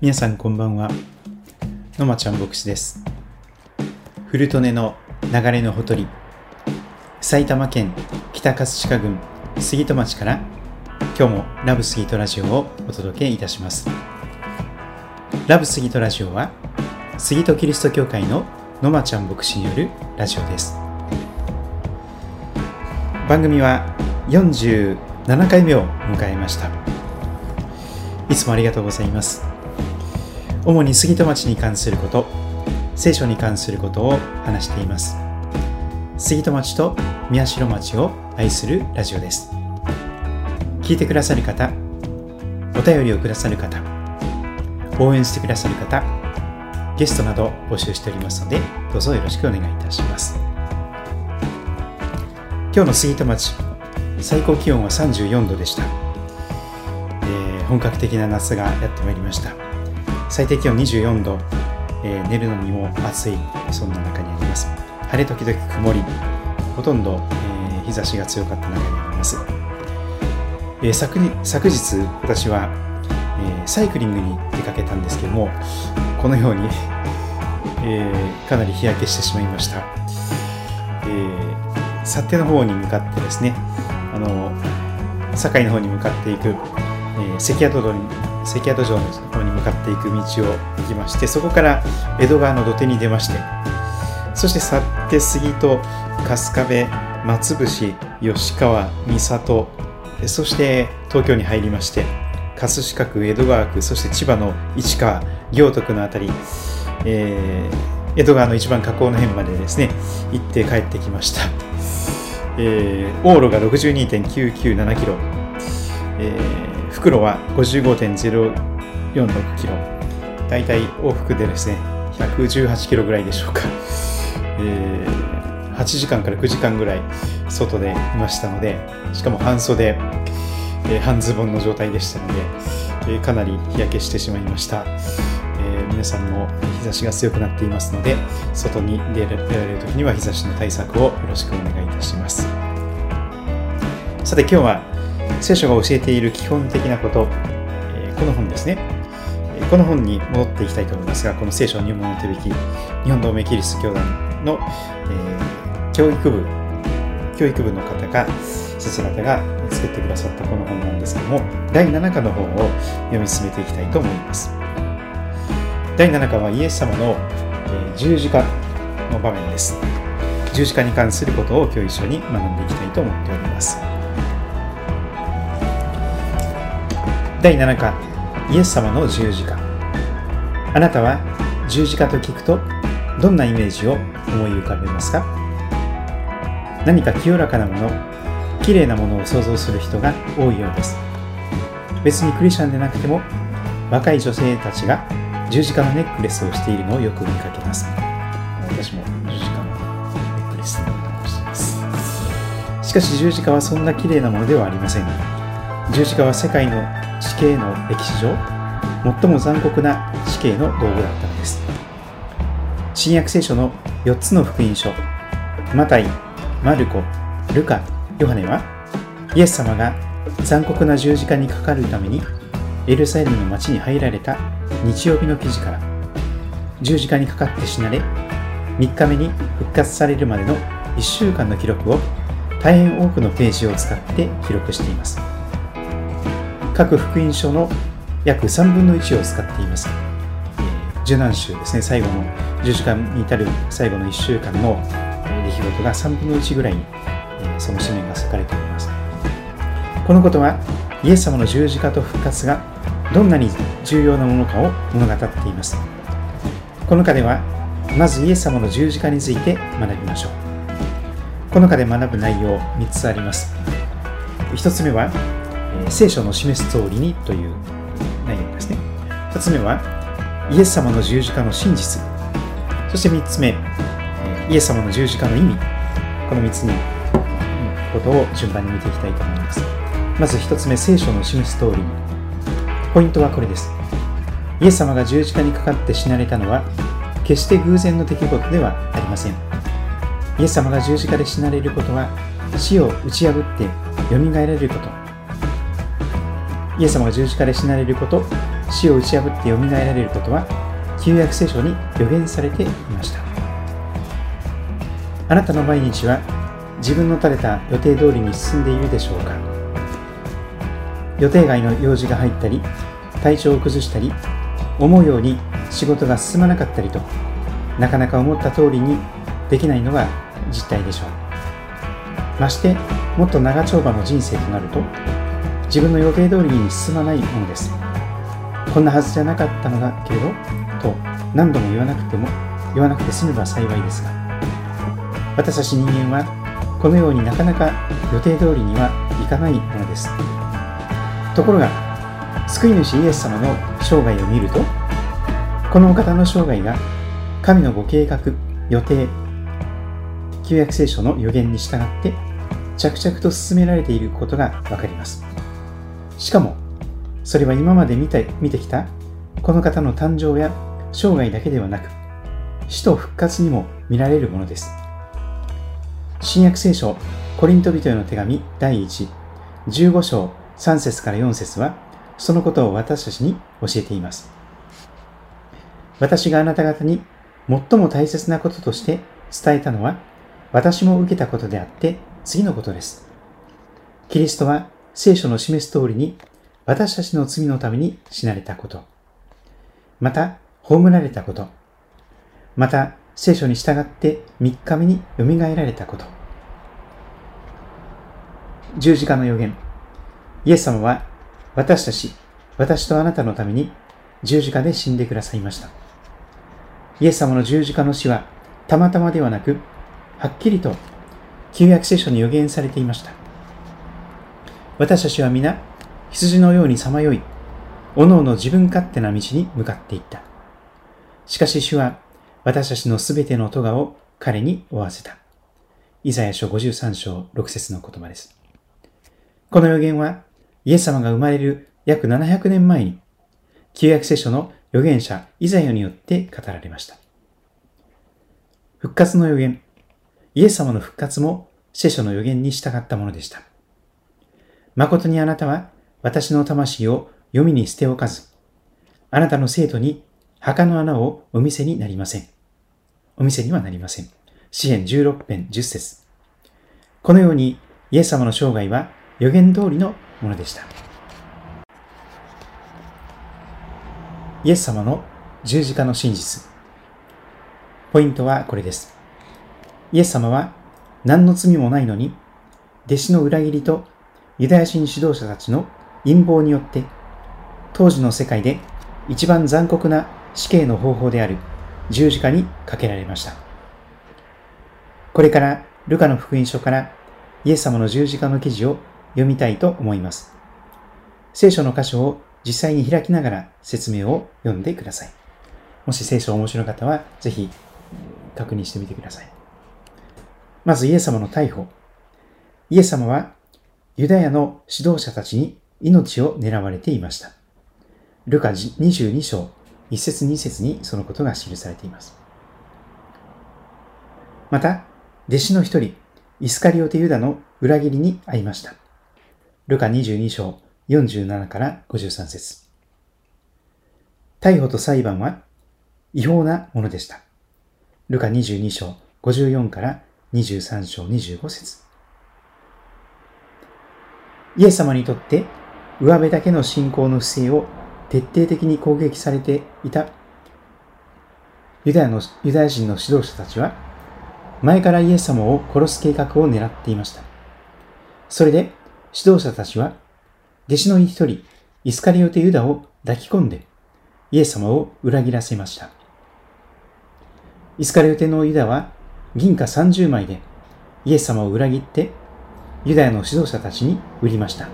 皆さんこんばんは。のまちゃん牧師です。古利根の流れのほとり。埼玉県北葛飾郡杉戸町から。今日もラブ杉戸ラジオをお届けいたします。ラブ杉戸ラジオは杉戸キリスト教会ののまちゃん牧師によるラジオです。番組は47回目を迎えました。いつもありがとうございます。主に杉戸町に関すること聖書に関することを話しています。杉戸町と宮代町を愛するラジオです。聞いてくださる方お便りをくださる方応援してくださる方ゲストなど募集しておりますのでどうぞよろしくお願いいたします。今日の杉戸町最高気温は34度でした、えー、本格的な夏がやってまいりました。最低気温24度、えー、寝るのにも暑い。そんな中にあります。晴れ時々曇り。ほとんど、えー、日差しが強かった中にあります、えー、昨昨日私は、えサイクリングに出かけたんですけどもこのように、えかなり日焼けしてしまいました、え去手の方に向かってですねあの堺の方に向かっていく、え関宿道に関宿城の方に向かっていく道を行きましてそこから江戸川の土手に出ましてそして去って杉と春日部松伏吉川三郷そして東京に入りまして葛飾区江戸川区そして千葉の市川行徳の辺り、えー、江戸川の一番河口の辺までですね行って帰ってきました、えー、往路が62.997キロ、えー袋は55.046キロ。だいたい往復でですね、118キロぐらいでしょうか。えー、8時間から9時間ぐらい外でいましたので、しかも半袖、えー、半ズボンの状態でしたので、えー、かなり日焼けしてしまいました。えー、皆さんも日差しが強くなっていますので、外に出られる時には日差しの対策をよろしくお願いいたします。さて今日は聖書が教えている基本的なこと、えこの本ですね。この本に戻っていきたいと思いますが、この聖書入門の手引き、日本同盟キリスト教団の、え、教育部、教育部の方が、先生方が作ってくださったこの本なんですけども、第7課の本を読み進めていきたいと思います。第7課はイエス様の、え十字架の場面です。十字架に関することを今日一緒に学んでいきたいと思っております。第7課イエス様の十字架。あなたは十字架と聞くとどんなイメージを思い浮かべますか？何か清らかなもの綺麗なものを想像する人が多いようです。別にクリスチャンでなくても若い女性たちが十字架のネックレスをしているのをよく見かけます。私も十字架のネックレスをしています。しかし十字架はそんな綺麗なものではありません。十字架は世界の刑の歴史上最も残酷な死刑の道具だったのです新約聖書の4つの福音書マタイ、マルコ、ルカ、ヨハネはイエス様が残酷な十字架にかかるためにエルサレムの町に入られた日曜日の記事から十字架にかかって死なれ3日目に復活されるまでの1週間の記録を大変多くのページを使って記録しています。各福音書の約3分の1を使っています。受難週ですね、最後の十字架に至る最後の1週間の出来事が3分の1ぐらいにその紙面が書かれております。このことはイエス様の十字架と復活がどんなに重要なものかを物語っています。この課ではまずイエス様の十字架について学びましょう。この課で学ぶ内容3つあります。1つ目は聖書の示す通りにという内容ですね。2つ目は、イエス様の十字架の真実。そして3つ目、イエス様の十字架の意味。この3つのことを順番に見ていきたいと思います。まず1つ目、聖書の示す通りに。ポイントはこれです。イエス様が十字架にかかって死なれたのは、決して偶然の出来事ではありません。イエス様が十字架で死なれることは、死を打ち破って蘇られること、イエス様が十字架で死なれること死を打ち破ってよみがえられることは旧約聖書に予言されていました。あなたの毎日は自分の立てた予定通りに進んでいるでしょうか。予定外の用事が入ったり体調を崩したり思うように仕事が進まなかったりとなかなか思った通りにできないのが実態でしょう。ましてもっと長丁場の人生となると自分の予定通りに進まないものです。こんなはずじゃなかったのだけれどと何度も言わなくても言わなくて済めば幸いですが。私たち人間はこのようになかなか予定通りにはいかないものです。ところが救い主イエス様の生涯を見るとこのお方の生涯が神のご計画予定旧約聖書の予言に従って着々と進められていることがわかります。しかもそれは今まで見て見てきたこの方の誕生や生涯だけではなく死と復活にも見られるものです新約聖書コリント人への手紙第1 15章3節から4節はそのことを私たちに教えています私があなた方に最も大切なこととして伝えたのは私も受けたことであって次のことです。キリストは聖書の示す通りに私たちの罪のために死なれたこと。また、葬られたこと。また、聖書に従って3日目に蘇られたこと。十字架の予言。イエス様は私たち、私とあなたのために十字架で死んでくださいました。イエス様の十字架の死はたまたまではなく、はっきりと旧約聖書に予言されていました。私たちは皆、羊のようにさまよい、おのおの自分勝手な道に向かっていった。しかし主は、私たちのすべての咎を彼に負わせた。イザヤ書53章6節の言葉です。この予言は、イエス様が生まれる約700年前に、旧約聖書の預言者イザヤによって語られました。復活の予言、イエス様の復活も聖書の予言に従ったものでした。誠にあなたは私の魂を読みに捨ておかず、あなたの生徒に墓の穴をお見せになりません。お見せにはなりません。詩篇16編10節このようにイエス様の生涯は予言通りのものでした。イエス様の十字架の真実。ポイントはこれです。イエス様は何の罪もないのに、弟子の裏切りとユダヤ人指導者たちの陰謀によって、当時の世界で一番残酷な死刑の方法である十字架にかけられました。これからルカの福音書からイエス様の十字架の記事を読みたいと思います。聖書の箇所を実際に開きながら説明を読んでください。もし聖書面白かったら、ぜひ確認してみてください。まずイエス様の逮捕。イエス様はユダヤの指導者たちに命を狙われていました。ルカ22章1節2節にそのことが記されています。また、弟子の一人、イスカリオテユダの裏切りに遭いました。ルカ22章47から53節逮捕と裁判は違法なものでした。ルカ22章54から23章25節イエス様にとって上辺だけの信仰の不正を徹底的に攻撃されていたユダヤのユダヤ人の指導者たちは前からイエス様を殺す計画を狙っていました。それで指導者たちは弟子の一人、イスカリオテユダを抱き込んで、イエス様を裏切らせました。イスカリオテのユダは銀貨30枚でイエス様を裏切って、ユダヤの指導者たちに売りました。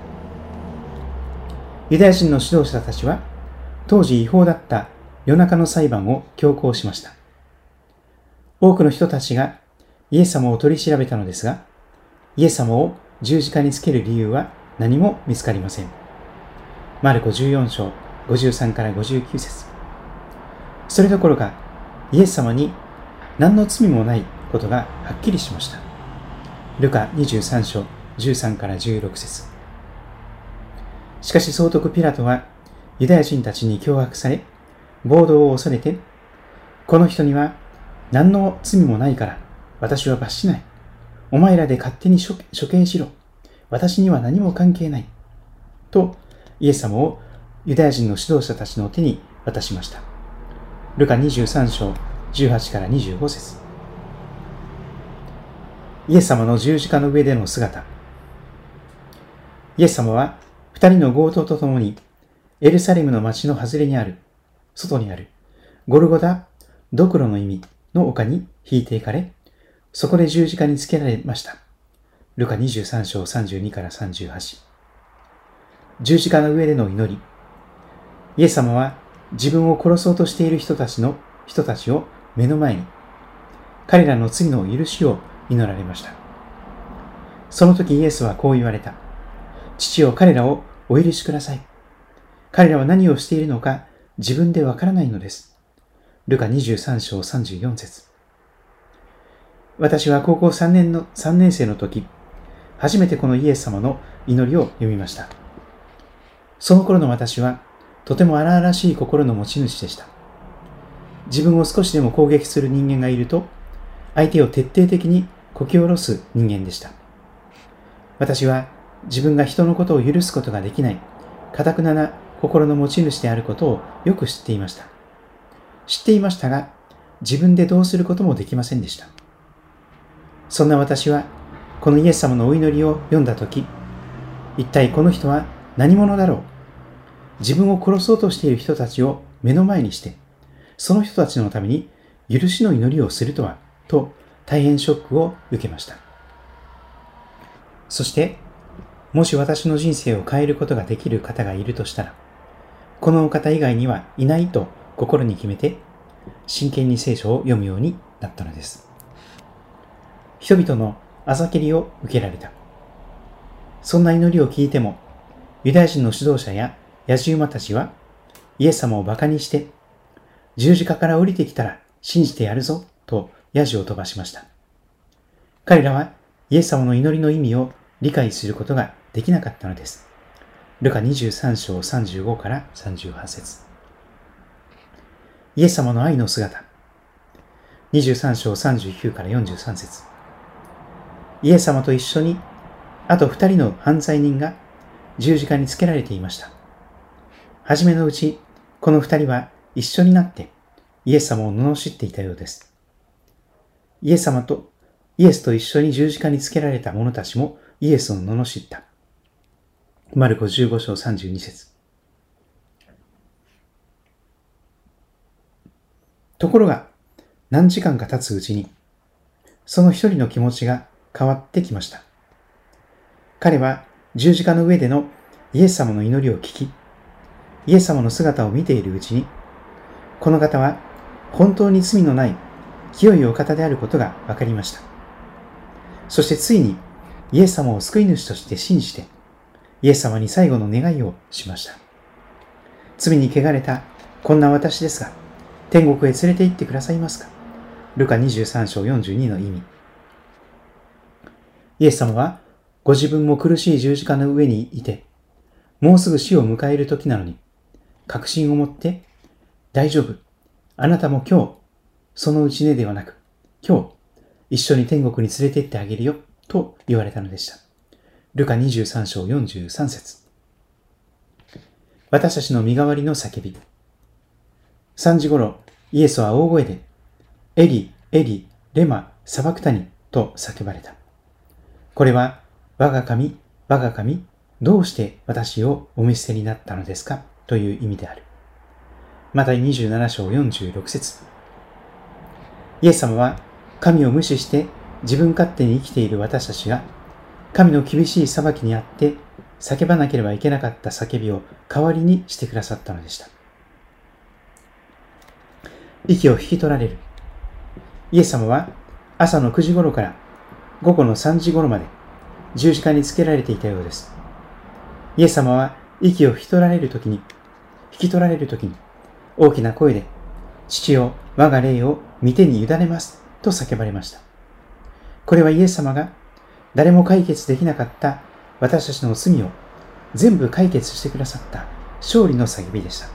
ユダヤ人の指導者たちは、当時違法だった夜中の裁判を強行しました。多くの人たちがイエス様を取り調べたのですが、イエス様を十字架につける理由は何も見つかりません。マルコ14章53から59節それどころか、イエス様に何の罪もないことがはっきりしました。ルカ23章13から16節しかし総督ピラトはユダヤ人たちに脅迫され、暴動を恐れて、この人には何の罪もないから私は罰しない。お前らで勝手に処刑しろ。私には何も関係ない。と、イエス様をユダヤ人の指導者たちの手に渡しました。ルカ23章18から25節イエス様の十字架の上での姿。イエス様は二人の強盗と共にエルサレムの町の外れにある、外にある、ゴルゴダ、ドクロの意味の丘に引いていかれ、そこで十字架につけられました。ルカ23章32から38。十字架の上での祈り。イエス様は自分を殺そうとしている人たちの人たちを目の前に、彼らの罪の許しを祈られました。その時イエスはこう言われた。父を彼らをお許しください。彼らは何をしているのか自分でわからないのです。ルカ23章34節私は高校3年の、3年生の時、初めてこのイエス様の祈りを読みました。その頃の私は、とても荒々しい心の持ち主でした。自分を少しでも攻撃する人間がいると、相手を徹底的にこき下ろす人間でした。私は自分が人のことを許すことができない、かたくなな心の持ち主であることをよく知っていました。知っていましたが、自分でどうすることもできませんでした。そんな私は、このイエス様のお祈りを読んだとき、一体この人は何者だろう自分を殺そうとしている人たちを目の前にして、その人たちのために許しの祈りをするとは、と大変ショックを受けました。そして、もし私の人生を変えることができる方がいるとしたら、このお方以外にはいないと心に決めて、真剣に聖書を読むようになったのです。人々のあざけりを受けられた。そんな祈りを聞いても、ユダヤ人の指導者や野獣馬たちは、イエス様を馬鹿にして、十字架から降りてきたら信じてやるぞ、とヤジを飛ばしました。彼らはイエス様の祈りの意味を理解することができなかったのです。ルカ23章35から38節イエス様の愛の姿。23章39から43節イエス様と一緒に、あと二人の犯罪人が十字架につけられていました。はじめのうち、この二人は一緒になってイエス様を罵っていたようです。イエス様と、イエスと一緒に十字架につけられた者たちもイエスを罵った。マルコ15章32節ところが、何時間か経つうちに、その一人の気持ちが変わってきました。彼は十字架の上でのイエス様の祈りを聞き、イエス様の姿を見ているうちに、この方は本当に罪のない清いお方であることが分かりました。そしてついにイエス様を救い主として信じて、イエス様に最後の願いをしました。罪に汚れたこんな私ですが、天国へ連れて行ってくださいますか？ルカ23章42の意味。イエス様はご自分も苦しい十字架の上にいて、もうすぐ死を迎える時なのに、確信を持って、大丈夫。あなたも今日、そのうちねではなく、今日、一緒に天国に連れて行ってあげるよ、と言われたのでした。ルカ23章43節私たちの身代わりの叫び。3時頃、イエスは大声で、エリ、エリ、レマ、サバクタニと叫ばれた。これは、我が神、我が神、どうして私をお見捨てになったのですかという意味である。また27章46節イエス様は神を無視して自分勝手に生きている私たちが神の厳しい裁きにあって叫ばなければいけなかった叫びを代わりにしてくださったのでした。息を引き取られる。イエス様は朝の9時頃から午後の3時頃まで十字架につけられていたようです。イエス様は息を引き取られるときに、引き取られるときに、大きな声で、父よ、我が霊を見てに委ねます、と叫ばれました。これはイエス様が誰も解決できなかった私たちの罪を全部解決してくださった勝利の叫びでした。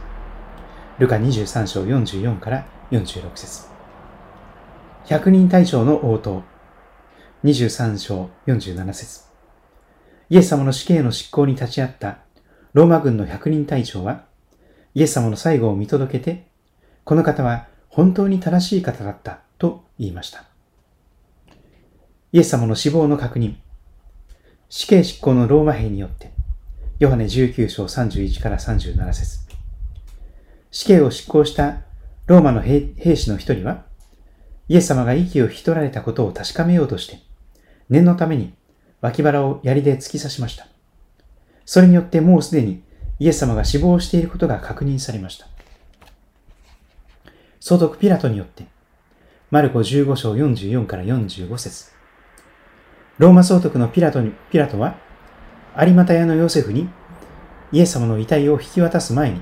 ルカ23章44から46節百人隊長の応答23章47節イエス様の死刑の執行に立ち会ったローマ軍の百人隊長は、イエス様の最後を見届けて、この方は本当に正しい方だったと言いました。イエス様の死亡の確認。死刑執行のローマ兵によって、ヨハネ19章31から37節死刑を執行したローマの兵士の一人は、イエス様が息を引き取られたことを確かめようとして、念のために脇腹を槍で突き刺しました。それによってもうすでにイエス様が死亡していることが確認されました。総督ピラトによって、マルコ15章44から45節ローマ総督のピラトにピラトは、有股屋のヨセフにイエス様の遺体を引き渡す前に、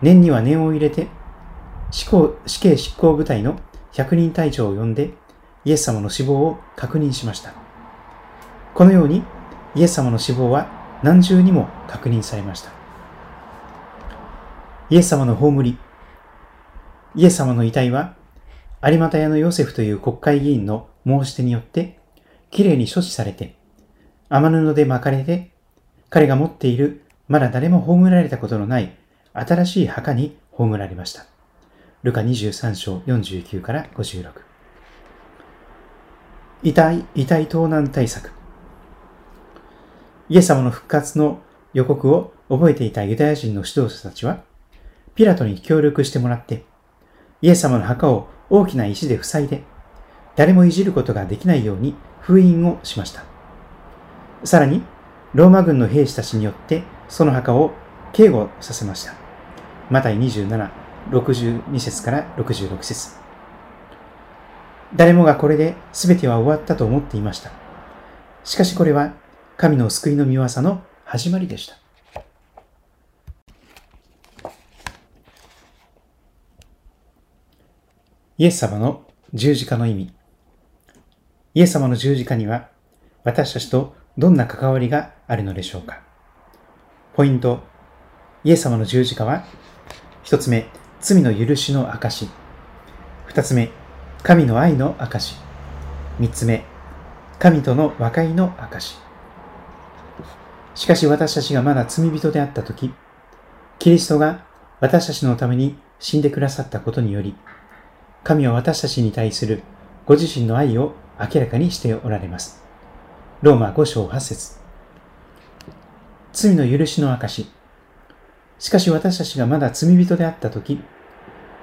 念には念を入れて、死死刑執行部隊の百人隊長を呼んで、イエス様の死亡を確認しました。このように、イエス様の死亡は何重にも確認されました。イエス様の葬り、イエス様の遺体は、有股屋のヨセフという国会議員の申し出によって、きれいに処置されて、雨布で巻かれて、彼が持っているまだ誰も葬られたことのない新しい墓に葬られました。ルカ23章49から56。遺体、遺体盗難対策。イエス様の復活の予告を覚えていたユダヤ人の指導者たちは、ピラトに協力してもらって、イエス様の墓を大きな石で塞いで、誰もいじることができないように封印をしました。さらに、ローマ軍の兵士たちによってその墓を警護させました。マタイ27、62節から66節誰もがこれで全ては終わったと思っていました。しかしこれは神の救いの御業の始まりでした。イエス様の十字架の意味。イエス様の十字架には私たちとどんな関わりがあるのでしょうかポイント。イエス様の十字架は一つ目、罪の許しの証。二つ目、神の愛の証。三つ目、神との和解の証。しかし私たちがまだ罪人であったとき、キリストが私たちのために死んでくださったことにより、神は私たちに対するご自身の愛を明らかにしておられます。ローマ5章8節罪の許しの証。しかし私たちがまだ罪人であったとき、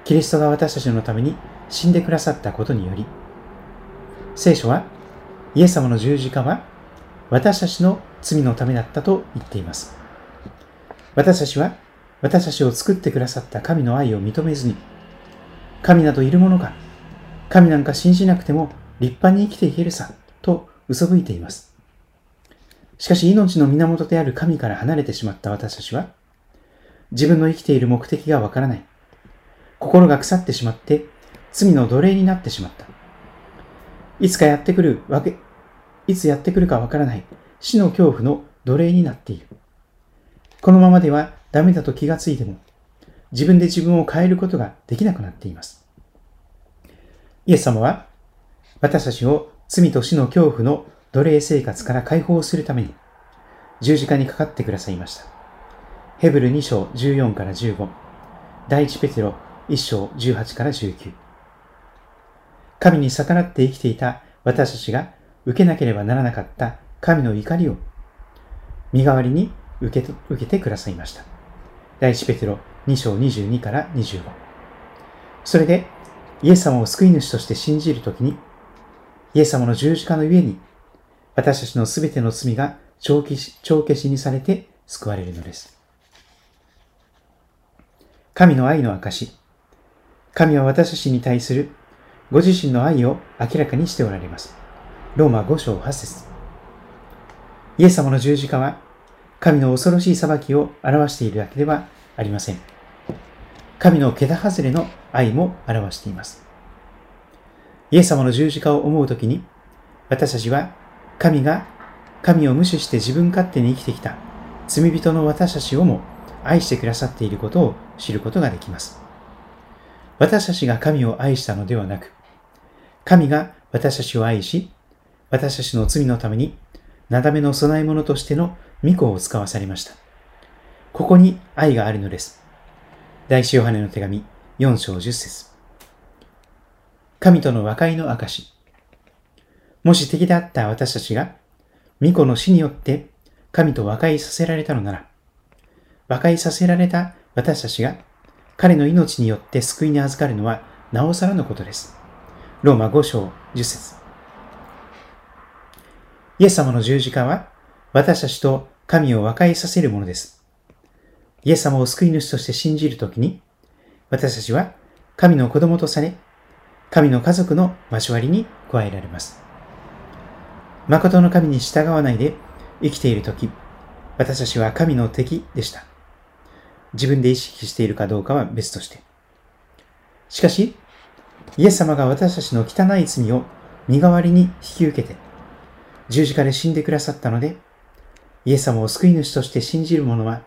キリストが私たちのために死んでくださったことにより、聖書はイエス様の十字架は私たちの罪のためだったと言っています。私たちは私たちを作ってくださった神の愛を認めずに、神などいるものか、神なんか信じなくても立派に生きていけるさ、と嘘吹いています。しかし命の源である神から離れてしまった私たちは、自分の生きている目的がわからない。心が腐ってしまって罪の奴隷になってしまった。いつかやってくるわけ、いつやってくるかわからない死の恐怖の奴隷になっている。このままではダメだと気がついても、自分で自分を変えることができなくなっています。イエス様は、私たちを罪と死の恐怖の奴隷生活から解放するために、十字架にかかってくださいました。ヘブル2章14から15、第一ペテロ1章18から19。神に逆らって生きていた私たちが受けなければならなかった神の怒りを身代わりに受け受けてくださいました。第一ペテロ2章22から25。それで、イエス様を救い主として信じるときに、イエス様の十字架の上に、私たちのすべての罪が帳消し帳消しにされて救われるのです。神の愛の証。神は私たちに対するご自身の愛を明らかにしておられます。ローマ5章8節イエス様の十字架は神の恐ろしい裁きを表しているだけではありません。神の桁外れの愛も表しています。イエス様の十字架を思うときに、私たちは神が神を無視して自分勝手に生きてきた罪人の私たちをも愛してくださっていることを知ることができます。私たちが神を愛したのではなく、神が私たちを愛し、私たちの罪のために、なだめの供え物としての御子を使わされました。ここに愛があるのです。大師ヨハネの手紙4章10節神との和解の証。もし敵であった私たちが、御子の死によって神と和解させられたのなら、和解させられた私たちが彼の命によって救いに預かるのはなおさらのことです。ローマ5章10節イエス様の十字架は私たちと神を和解させるものです。イエス様を救い主として信じるときに、私たちは神の子供とされ、神の家族の交わりに加えられます。誠の神に従わないで生きているとき、私たちは神の敵でした。自分で意識しているかどうかは別として。しかし、イエス様が私たちの汚い罪を身代わりに引き受けて、十字架で死んでくださったので、イエス様を救い主として信じる者は、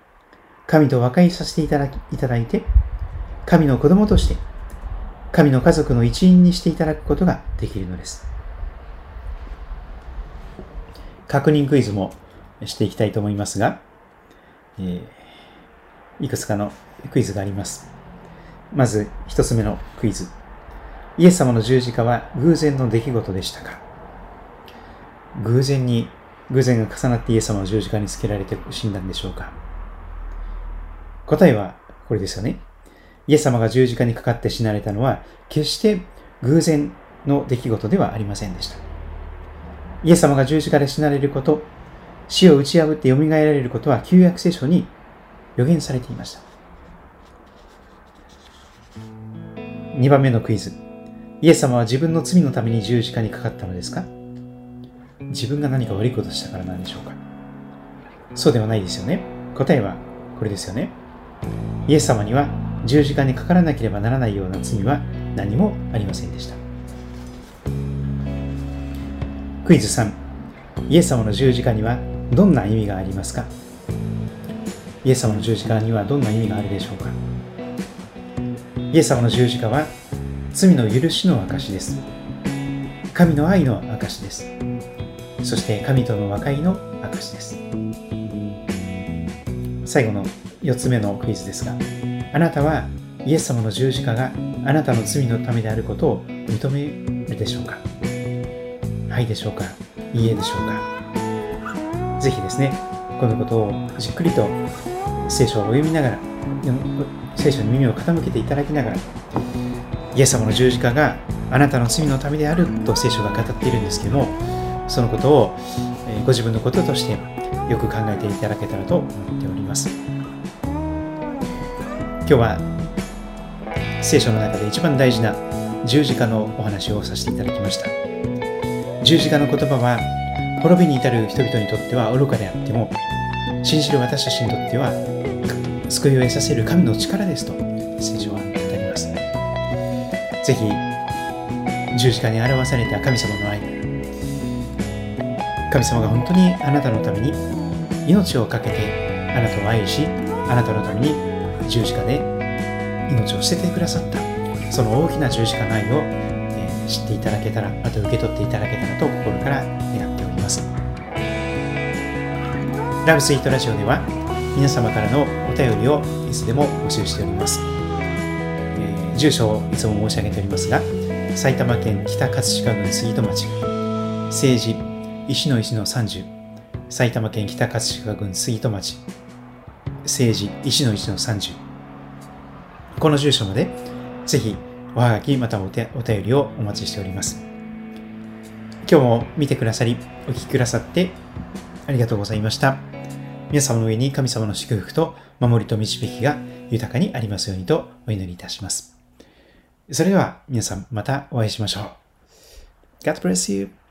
神と和解させていただきいただいて、神の子供として、神の家族の一員にしていただくことができるのです。確認クイズもしていきたいと思いますが、えー、いくつかのクイズがあります。まず、一つ目のクイズ。イエス様の十字架は偶然の出来事でしたか？偶然に、偶然が重なってイエス様の十字架につけられて死んだんでしょうか？答えはこれですよね。イエス様が十字架にかかって死なれたのは、決して偶然の出来事ではありませんでした。イエス様が十字架で死なれること、死を打ち破って蘇られることは旧約聖書に予言されていました。2番目のクイズ。イエス様は自分の罪のために十字架にかかったのですか？自分が何か悪いことしたからなんでしょうか？そうではないですよね。答えはこれですよね。イエス様には十字架にかからなければならないような罪は何もありませんでした。クイズ3。イエス様の十字架にはどんな意味がありますか？イエス様の十字架にはどんな意味があるでしょうか？イエス様の十字架は罪の許しの証です。神の愛の証です。そして神との和解の証です。最後の4つ目のクイズですが、あなたはイエス様の十字架があなたの罪のためであることを認めるでしょうか？はいでしょうか？いいえでしょうか？ぜひですね、このことをじっくりと聖書を読みながら、聖書に耳を傾けていただきながら、イエス様の十字架があなたの罪のためであると聖書が語っているんですけども、そのことをご自分のこととしてよく考えていただけたらと思っております。今日は聖書の中で一番大事な十字架のお話をさせていただきました。十字架の言葉は滅びに至る人々にとっては愚かであっても信じる私たちにとっては救いを得させる神の力ですと聖書は語ります。ぜひ十字架に表された神様の愛神様が本当にあなたのために命を懸けてあなたを愛しあなたのために十字架で命を捨ててくださった。その大きな十字架の愛を、えー、知っていただけたらまた受け取っていただけたらと心から願っております。ラブスイートラジオでは皆様からのお便りをいつでも募集しております、えー、住所をいつも申し上げておりますが埼玉県北葛飾郡杉戸町政治石の石の30埼玉県北葛飾郡杉戸町。政治石の1の30この住所までぜひおはがきまたおお便りをお待ちしております。今日も見てくださりお聞きくださってありがとうございました。皆様の上に神様の祝福と守りと導きが豊かにありますようにとお祈りいたします。それでは皆さんまたお会いしましょう。God bless you.